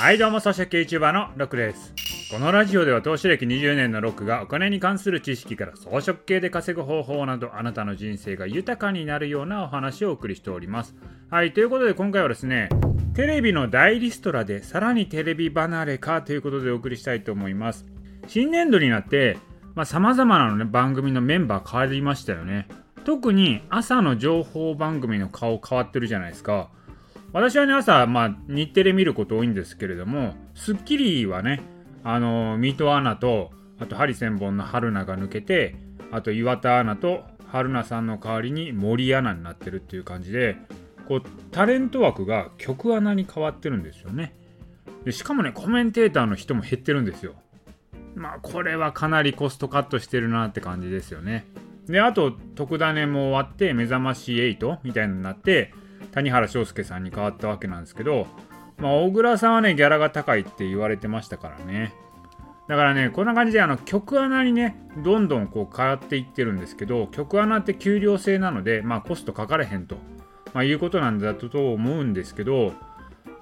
はいどうも、ソシャゲ YouTuber のロックです。このラジオでは投資歴20年のロックがお金に関する知識から装飾系で稼ぐ方法などあなたの人生が豊かになるようなお話をお送りしております。はい、ということで今回はですね、テレビの大リストラでさらにテレビ離れかということでお送りしたいと思います。新年度になって、まあ、様々なの、ね、番組のメンバー変わりましたよね。特に朝の情報番組の顔変わってるじゃないですか。私はね、朝、まあ、日テレ見ること多いんですけれども、スッキリはね、あの、水戸アナと、あと、ハリセンボンの春菜が抜けて、あと、岩田アナと春菜さんの代わりに森アナになってるっていう感じで、こう、タレント枠が曲アナに変わってるんですよね。でしかもね、コメンテーターの人も減ってるんですよ。まあ、これはかなりコストカットしてるなって感じですよね。で、あと、特ダネも終わって、目覚まし8みたいになって、谷原章介さんに変わったわけなんですけど、まあ、小倉さんはね、ギャラが高いって言われてましたからね。だからね、こんな感じであの曲穴にね、どんどんこう変わっていってるんですけど、曲穴って給料制なので、まあコストかかれへんと、まあ、いうことなんだと思うんですけど、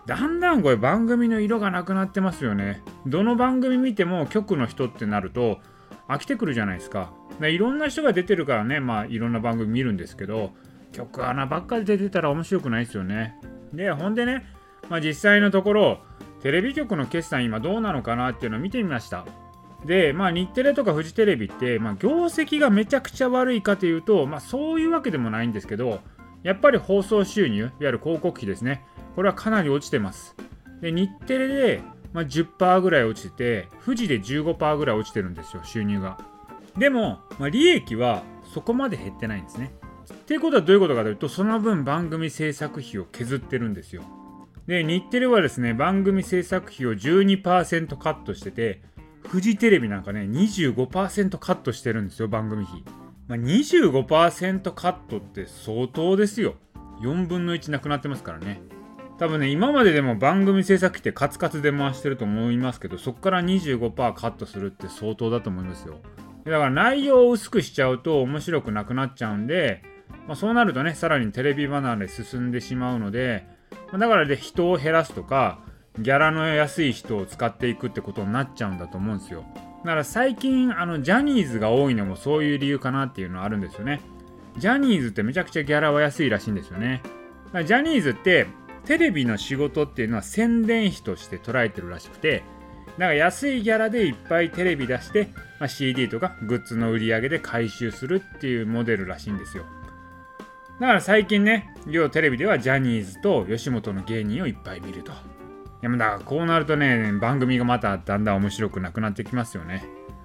だんだんこれ番組の色がなくなってますよね。どの番組見ても局の人ってなると飽きてくるじゃないですか。いろんな人が出てるからね、まあいろんな番組見るんですけど、曲穴ばっかり出てたら面白くないですよね。で、ほんでね、まあ、実際のところ、テレビ局の決算今どうなのかなっていうのを見てみました。で、まあ、日テレとかフジテレビって、まあ、業績がめちゃくちゃ悪いかというと、まあ、そういうわけでもないんですけど、やっぱり放送収入、いわゆる広告費ですね、これはかなり落ちてます。で、日テレで、まあ、10%ぐらい落ちてて、富士で15%ぐらい落ちてるんですよ、収入が。でも、まあ、利益はそこまで減ってないんですね。っていうことはどういうことかというと、その分番組制作費を削ってるんですよ。で、日テレはですね、番組制作費を12%カットしてて、フジテレビなんかね、25%カットしてるんですよ、番組費。まあ、25%カットって相当ですよ。4分の1なくなってますからね。多分ね、今まででも番組制作費ってカツカツで回してると思いますけど、そこから25%カットするって相当だと思いますよ。だから内容を薄くしちゃうと面白くなくなっちゃうんで、まあ、そうなるとね、さらにテレビ離れ進んでしまうので、まあ、だからで人を減らすとか、ギャラの安い人を使っていくってことになっちゃうんだと思うんですよ。だから最近、あの、ジャニーズが多いのもそういう理由かなっていうのはあるんですよね。ジャニーズってめちゃくちゃギャラは安いらしいんですよね。だからジャニーズってテレビの仕事っていうのは宣伝費として捉えてるらしくて、だから安いギャラでいっぱいテレビ出して、まあ、CD とかグッズの売り上げで回収するっていうモデルらしいんですよ。だから最近ね、両テレビではジャニーズと吉本の芸人をいっぱい見ると。いや、だからこうなるとね、番組がまただんだん面白くなくなってきますよね。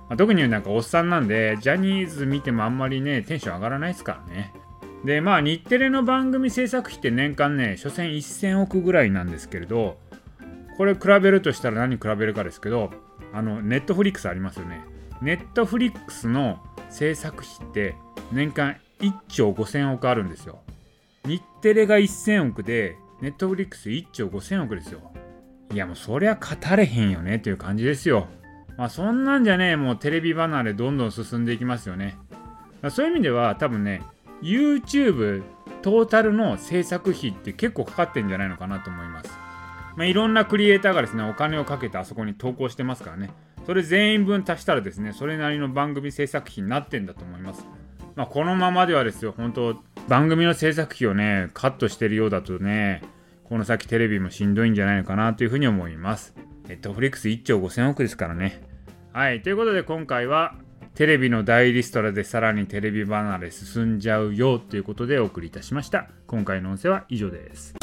まあ、特になんかおっさんなんで、ジャニーズ見てもあんまりね、テンション上がらないですからね。で、まあ日テレの番組制作費って年間ね、所詮1000億ぐらいなんですけれど、これ比べるとしたら何比べるかですけど、あの、ネットフリックスありますよね。ネットフリックスの制作費って年間1兆5000億あるんですよ。日テレが1000億で、ネットフリックス1兆5000億ですよ。いやもうそりゃ語れへんよねっていう感じですよ。まあそんなんじゃね、もうテレビ離れどんどん進んでいきますよね。そういう意味では多分ね、YouTube トータルの制作費って結構かかってんじゃないのかなと思います。まあ、いろんなクリエイターがですね、お金をかけてあそこに投稿してますからね。それ全員分足したらですね、それなりの番組制作費になってんだと思います。まあ、このままではですよ、本当番組の制作費をね、カットしてるようだとね、この先テレビもしんどいんじゃないのかなというふうに思います。ネットフリックス1兆5000億ですからね。はい、ということで今回は、テレビの大リストラでさらにテレビ離れ進んじゃうよということでお送りいたしました。今回の音声は以上です。